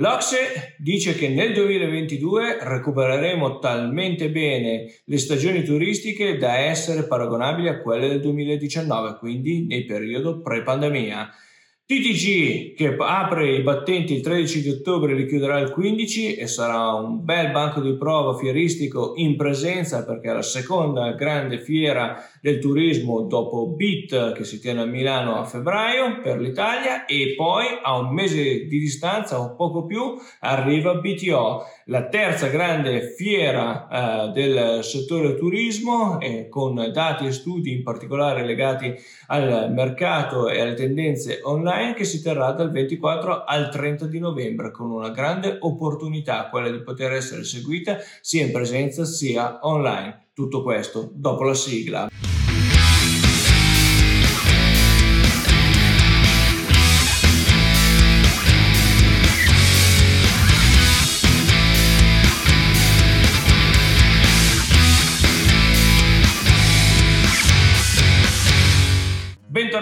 L'Ocse dice che nel 2022 recupereremo talmente bene le stagioni turistiche da essere paragonabili a quelle del 2019, quindi nel periodo pre-pandemia. TTG che apre i battenti il 13 di ottobre li chiuderà il 15 e sarà un bel banco di prova fieristico in presenza perché è la seconda grande fiera del turismo dopo BIT che si tiene a Milano a febbraio per l'Italia e poi a un mese di distanza o poco più arriva BTO, la terza grande fiera eh, del settore turismo eh, con dati e studi in particolare legati al mercato e alle tendenze online che si terrà dal 24 al 30 di novembre con una grande opportunità, quella di poter essere seguita sia in presenza sia online. Tutto questo dopo la sigla.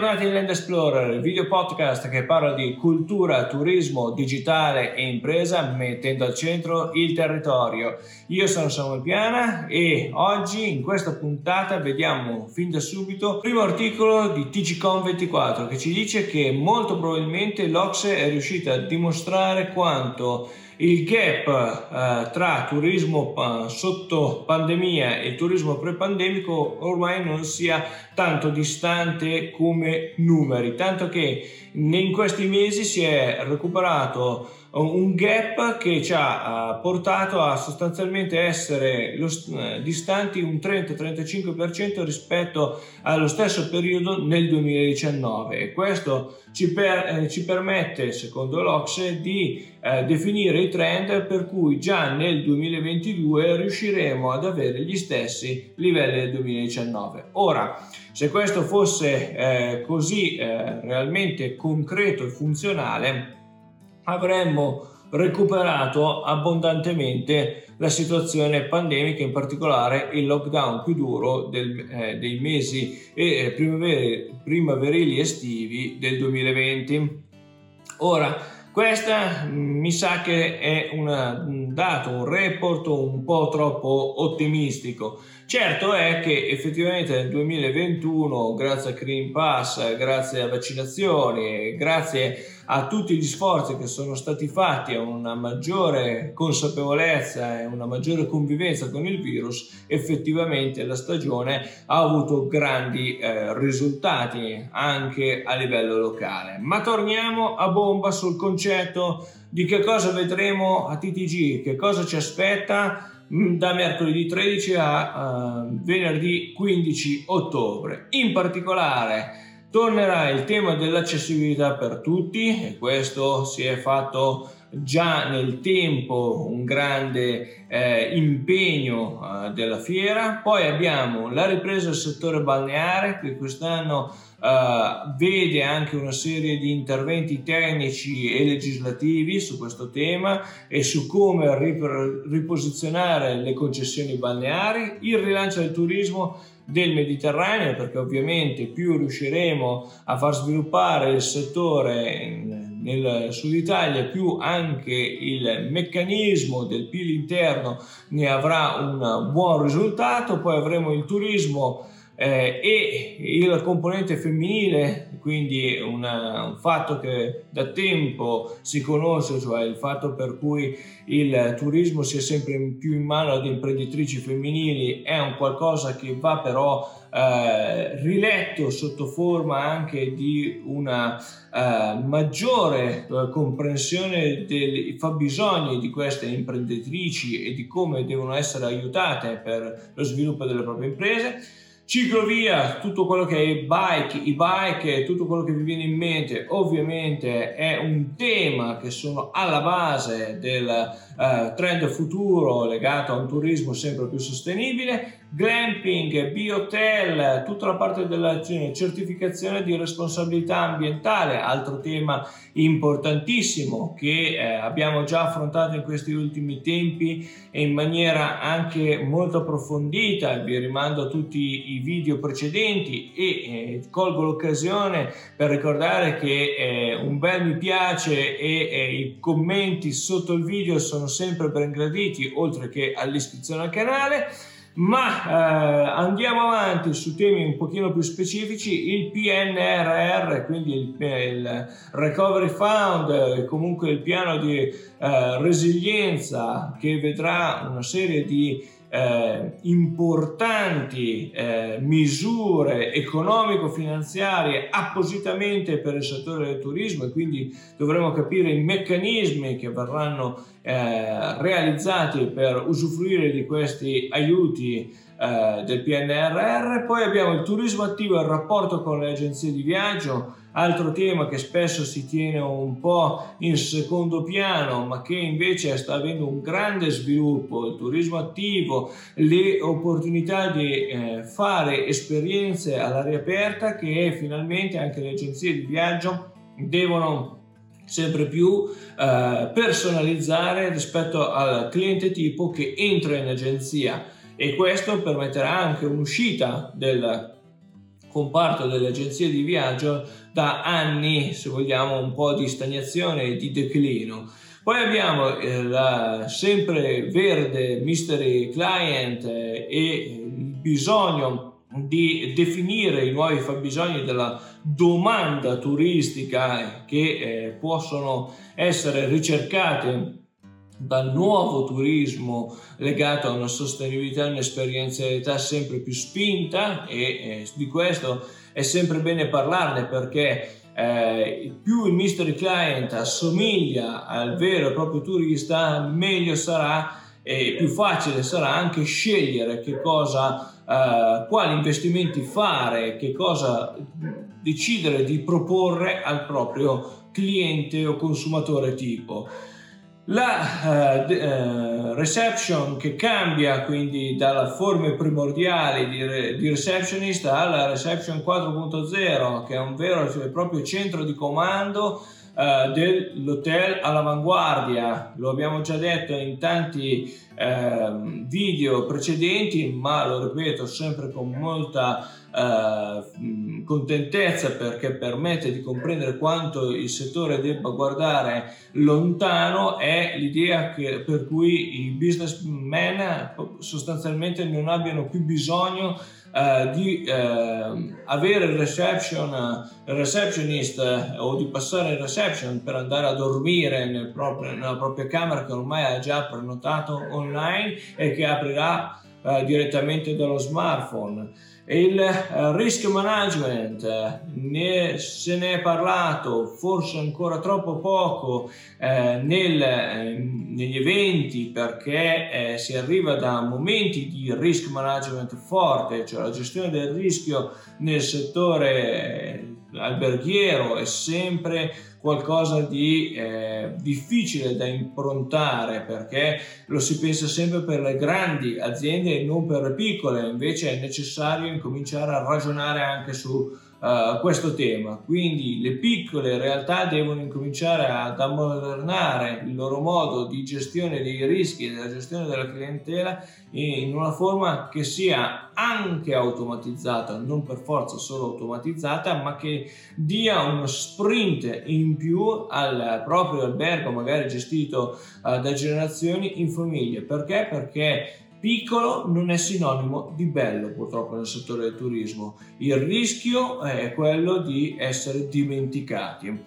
Bentornati in Land Explorer, il video podcast che parla di cultura, turismo, digitale e impresa mettendo al centro il territorio. Io sono Samuel Piana e oggi in questa puntata vediamo fin da subito il primo articolo di TGCOM24 che ci dice che molto probabilmente l'Ocse è riuscita a dimostrare quanto il gap eh, tra turismo eh, sotto pandemia e turismo pre-pandemico ormai non sia tanto distante come numeri, tanto che in questi mesi si è recuperato un gap che ci ha uh, portato a sostanzialmente essere uh, distanti un 30-35% rispetto allo stesso periodo nel 2019 e questo ci, per, eh, ci permette, secondo l'Ocse, di eh, definire i trend per cui già nel 2022 riusciremo ad avere gli stessi livelli del 2019. Ora, se questo fosse eh, così eh, realmente concreto e funzionale, avremmo recuperato abbondantemente la situazione pandemica, in particolare il lockdown più duro del, eh, dei mesi eh, primaverili, primaverili estivi del 2020. Ora, questa mm, mi sa che è una, un dato, un report un po' troppo ottimistico. Certo è che effettivamente nel 2021, grazie a Green Pass, grazie a vaccinazioni, grazie a tutti gli sforzi che sono stati fatti a una maggiore consapevolezza e una maggiore convivenza con il virus, effettivamente la stagione ha avuto grandi eh, risultati anche a livello locale. Ma torniamo a bomba sul concetto di che cosa vedremo a TTG, che cosa ci aspetta mm, da mercoledì 13 a uh, venerdì 15 ottobre. In particolare Tornerà il tema dell'accessibilità per tutti e questo si è fatto già nel tempo un grande eh, impegno eh, della fiera. Poi abbiamo la ripresa del settore balneare che quest'anno eh, vede anche una serie di interventi tecnici e legislativi su questo tema e su come rip- riposizionare le concessioni balneari, il rilancio del turismo del Mediterraneo perché ovviamente più riusciremo a far sviluppare il settore nel sud Italia più anche il meccanismo del PIL interno ne avrà un buon risultato poi avremo il turismo eh, e il componente femminile, quindi una, un fatto che da tempo si conosce, cioè il fatto per cui il turismo sia sempre più in mano ad imprenditrici femminili, è un qualcosa che va però eh, riletto sotto forma anche di una eh, maggiore eh, comprensione dei fabbisogni di queste imprenditrici e di come devono essere aiutate per lo sviluppo delle proprie imprese Ciclovia, tutto quello che è bike, i bike, tutto quello che vi viene in mente, ovviamente è un tema che sono alla base del uh, trend futuro legato a un turismo sempre più sostenibile glamping, biotel, tutta la parte della certificazione di responsabilità ambientale, altro tema importantissimo che eh, abbiamo già affrontato in questi ultimi tempi e in maniera anche molto approfondita. Vi rimando a tutti i i video precedenti e eh, colgo l'occasione per ricordare che eh, un bel mi piace e eh, i commenti sotto il video sono sempre ben graditi oltre che all'iscrizione al canale ma eh, andiamo avanti su temi un pochino più specifici, il PNRR, quindi il, il Recovery Fund, comunque il piano di eh, resilienza che vedrà una serie di eh, importanti eh, misure economico-finanziarie appositamente per il settore del turismo e quindi dovremo capire i meccanismi che verranno eh, realizzati per usufruire di questi aiuti eh, del PNRR. Poi abbiamo il turismo attivo e il rapporto con le agenzie di viaggio Altro tema che spesso si tiene un po' in secondo piano, ma che invece sta avendo un grande sviluppo, il turismo attivo, le opportunità di eh, fare esperienze all'aria aperta che finalmente anche le agenzie di viaggio devono sempre più eh, personalizzare rispetto al cliente tipo che entra in agenzia e questo permetterà anche un'uscita del comparto delle agenzie di viaggio da anni, se vogliamo, un po' di stagnazione e di declino. Poi abbiamo eh, la sempre verde mystery client eh, e il bisogno di definire i nuovi fabbisogni della domanda turistica che eh, possono essere ricercate dal nuovo turismo legato a una sostenibilità e un'esperienzialità sempre più spinta e eh, di questo è sempre bene parlarne perché eh, più il mystery client assomiglia al vero e proprio turista meglio sarà e più facile sarà anche scegliere che cosa, eh, quali investimenti fare, che cosa decidere di proporre al proprio cliente o consumatore tipo. La uh, uh, reception che cambia quindi dalle forme primordiali di, re, di, receptionist alla reception 4.0 che è un vero e proprio centro di comando uh, dell'hotel all'avanguardia. Lo abbiamo già detto in tanti ehm, video precedenti, ma lo ripeto sempre con molta eh, contentezza perché permette di comprendere quanto il settore debba guardare lontano è l'idea che, per cui i businessmen sostanzialmente non abbiano più bisogno Uh, di uh, avere il reception, receptionist o di passare il reception per andare a dormire nel proprio, nella propria camera che ormai ha già prenotato online e che aprirà direttamente dallo smartphone. Il uh, risk management, ne, se ne è parlato forse ancora troppo poco eh, nel, eh, negli eventi perché eh, si arriva da momenti di risk management forte, cioè la gestione del rischio nel settore alberghiero è sempre qualcosa di eh, difficile da improntare perché lo si pensa sempre per le grandi aziende e non per le piccole, invece è necessario incominciare a ragionare anche su uh, questo tema. Quindi le piccole realtà devono incominciare ad ammodernare il loro modo di gestione dei rischi e della gestione della clientela in una forma che sia anche automatizzata, non per forza solo automatizzata, ma che dia uno sprint in più al proprio albergo, magari gestito uh, da generazioni in famiglia. Perché? Perché Piccolo non è sinonimo di bello purtroppo nel settore del turismo. Il rischio è quello di essere dimenticati.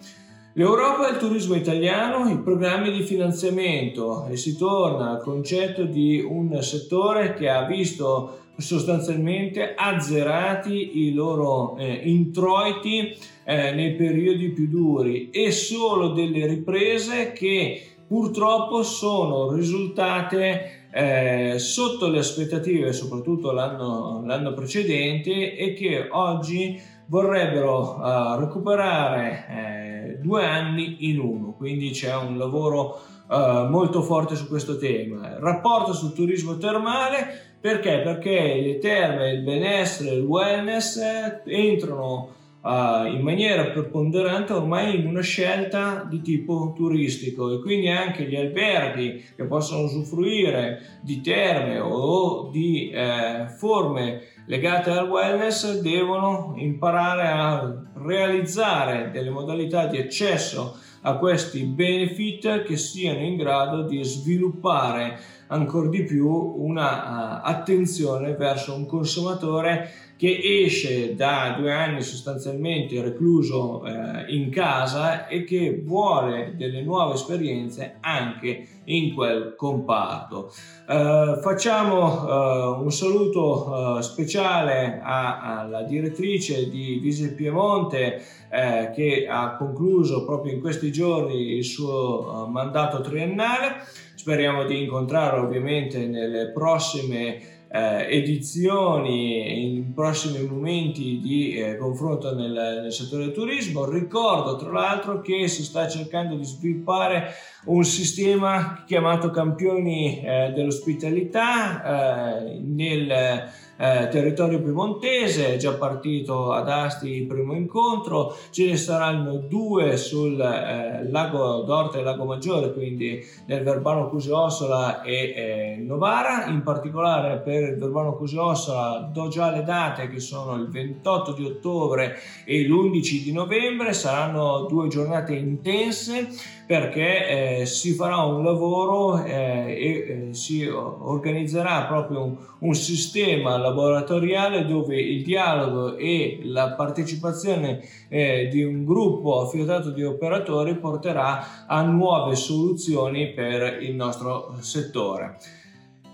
L'Europa e il turismo italiano, i programmi di finanziamento e si torna al concetto di un settore che ha visto sostanzialmente azzerati i loro eh, introiti eh, nei periodi più duri e solo delle riprese che purtroppo sono risultate eh, sotto le aspettative, soprattutto l'anno, l'anno, precedente, e che oggi vorrebbero uh, recuperare eh, due anni in uno. Quindi c'è un lavoro uh, molto forte su questo tema. Rapporto sul turismo termale perché? Perché le terme, il benessere, il wellness entrano uh, in maniera preponderante ormai in una scelta di tipo turistico. E quindi anche gli alberghi che possono usufruire di terme o di eh, forme legate al wellness devono imparare a realizzare delle modalità di accesso a questi benefit che siano in grado di sviluppare ancora di più una uh, attenzione verso un consumatore che esce da due anni sostanzialmente recluso eh, in casa e che vuole delle nuove esperienze anche in quel comparto. Eh, facciamo eh, un saluto eh, speciale a, alla direttrice di Vise Piemonte eh, che ha concluso proprio in questi giorni il suo eh, mandato triennale. Speriamo di incontrarlo ovviamente nelle prossime eh, edizioni in prossimi momenti di eh, confronto nel, nel, settore del turismo. Ricordo tra l'altro che si sta cercando di sviluppare un sistema chiamato campioni eh, dell'ospitalità eh, nel eh, territorio piemontese, è già partito ad Asti il primo incontro, ce ne saranno due sul eh, lago d'Orta e Lago Maggiore, quindi nel Verbano Cusiossola e eh, Novara, in particolare per il Verbano Cusiossola do già le date che sono il 28 di ottobre e l'11 di novembre, saranno due giornate intense perché eh, si farà un lavoro eh, e eh, si organizzerà proprio un, un, sistema laboratoriale dove il dialogo e la partecipazione eh, di un gruppo affiatato di operatori porterà a nuove soluzioni per il nostro settore.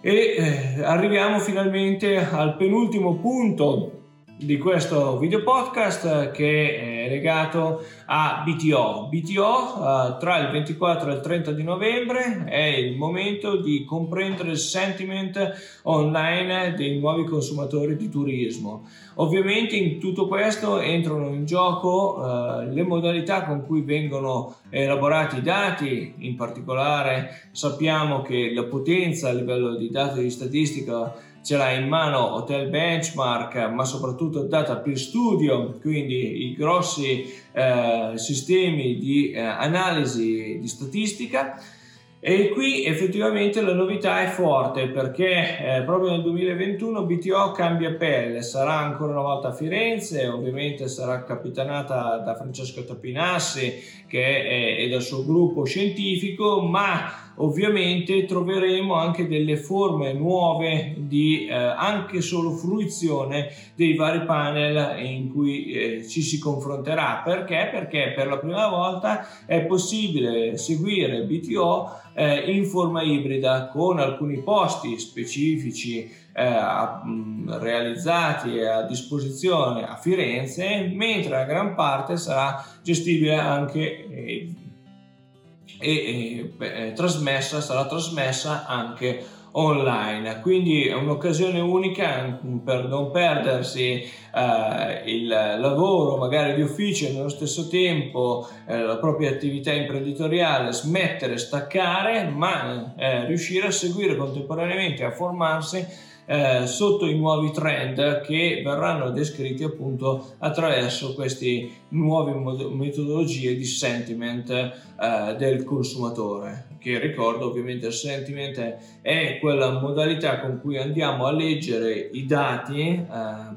E eh, arriviamo finalmente al penultimo punto di questo video podcast che è legato a BTO. BTO eh, tra il 24 e il 30 di novembre è il momento di comprendere il sentiment online dei nuovi consumatori di turismo. Ovviamente in tutto questo entrano in gioco uh, le modalità con cui vengono elaborati i dati, in particolare sappiamo che la potenza a livello di dati di statistica ce l'ha in mano Hotel Benchmark, ma soprattutto Data Peer Studio, quindi i grossi eh, sistemi di eh, analisi di statistica. E qui effettivamente la novità è forte perché eh, proprio nel 2021 BTO cambia pelle, sarà ancora una volta a Firenze, ovviamente sarà capitanata da Francesco Tapinassi che è, è dal suo gruppo scientifico, ma ovviamente troveremo anche delle forme nuove di eh, anche solo fruizione dei vari panel in cui eh, ci si confronterà. Perché? Perché per la prima volta è possibile seguire BTO eh, in forma ibrida con alcuni posti specifici eh, realizzati a disposizione a Firenze mentre la gran parte sarà gestibile anche eh, e, e trasmessa, sarà trasmessa anche online. Quindi è un'occasione unica per non perdersi eh, il lavoro magari di ufficio e nello stesso tempo eh, la propria attività imprenditoriale smettere staccare ma eh, riuscire a seguire contemporaneamente a formarsi eh, sotto i nuovi trend che verranno descritti appunto attraverso queste nuove metodologie di sentiment eh, del consumatore che ricordo ovviamente il sentiment è quella modalità con cui andiamo a leggere i dati eh,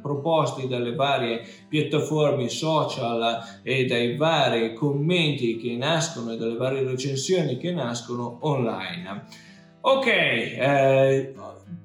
proposti dalle varie piattaforme social e dai vari commenti che nascono e dalle varie recensioni che nascono online. Ok, eh,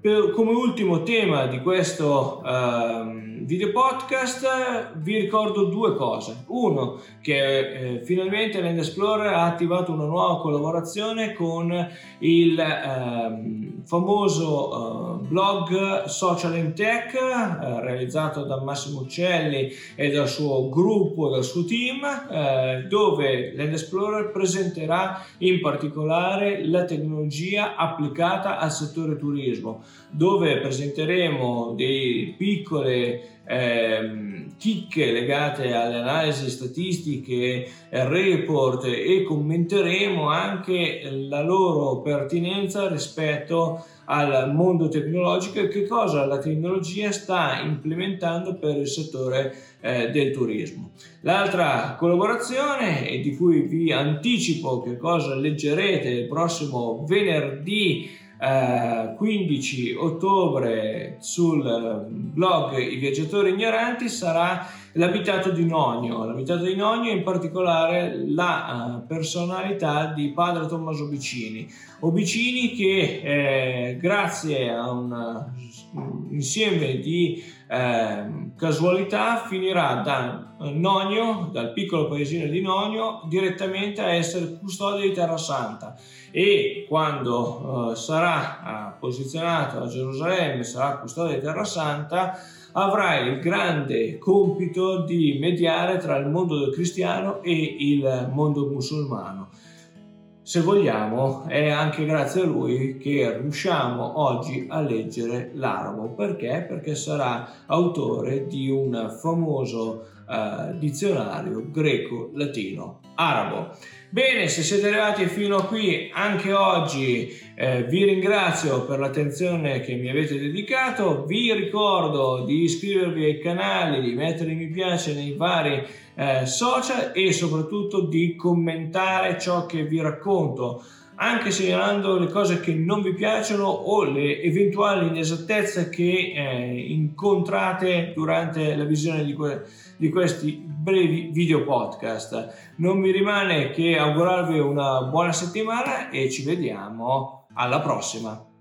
per, come ultimo tema di questo uh, video podcast vi ricordo due cose. Uno, che eh, finalmente Land Explorer ha attivato una nuova collaborazione con il eh, famoso eh, blog Social and Tech eh, realizzato da Massimo Uccelli e dal suo gruppo, dal suo team, eh, dove Land Explorer presenterà in particolare la tecnologia applicata al settore turismo, dove presenteremo dei piccole ehm, chicche legate alle analisi statistiche, report e commenteremo anche la loro pertinenza rispetto al mondo tecnologico e che cosa la tecnologia sta implementando per il settore eh, del turismo. L'altra collaborazione e di cui vi anticipo che cosa leggerete il prossimo venerdì eh, 15 ottobre sul eh, blog I viaggiatori ignoranti sarà l'abitato di Nonio, l'abitato di Nonio in particolare la uh, personalità di padre Tommaso Bicini. Obicini che eh, grazie a un insieme di eh, casualità finirà da Nonio, dal piccolo paesino di Nonio, direttamente a essere custode di Terra Santa e quando uh, sarà posizionato a Gerusalemme, sarà custode di Terra Santa, avrà il grande compito di mediare tra il mondo cristiano e il mondo musulmano. Se vogliamo, è anche grazie a lui che riusciamo oggi a leggere l'arabo. Perché? Perché sarà autore di un famoso uh, dizionario greco-latino-arabo. Bene, se siete arrivati fino a qui anche oggi eh, vi ringrazio per l'attenzione che mi avete dedicato, vi ricordo di iscrivervi ai canali, di mettere mi piace nei vari eh, social e soprattutto di commentare ciò che vi racconto. Anche segnalando le cose che non vi piacciono o le eventuali inesattezze che eh, incontrate durante la visione di, que- di questi brevi video podcast. Non mi rimane che augurarvi una buona settimana e ci vediamo alla prossima.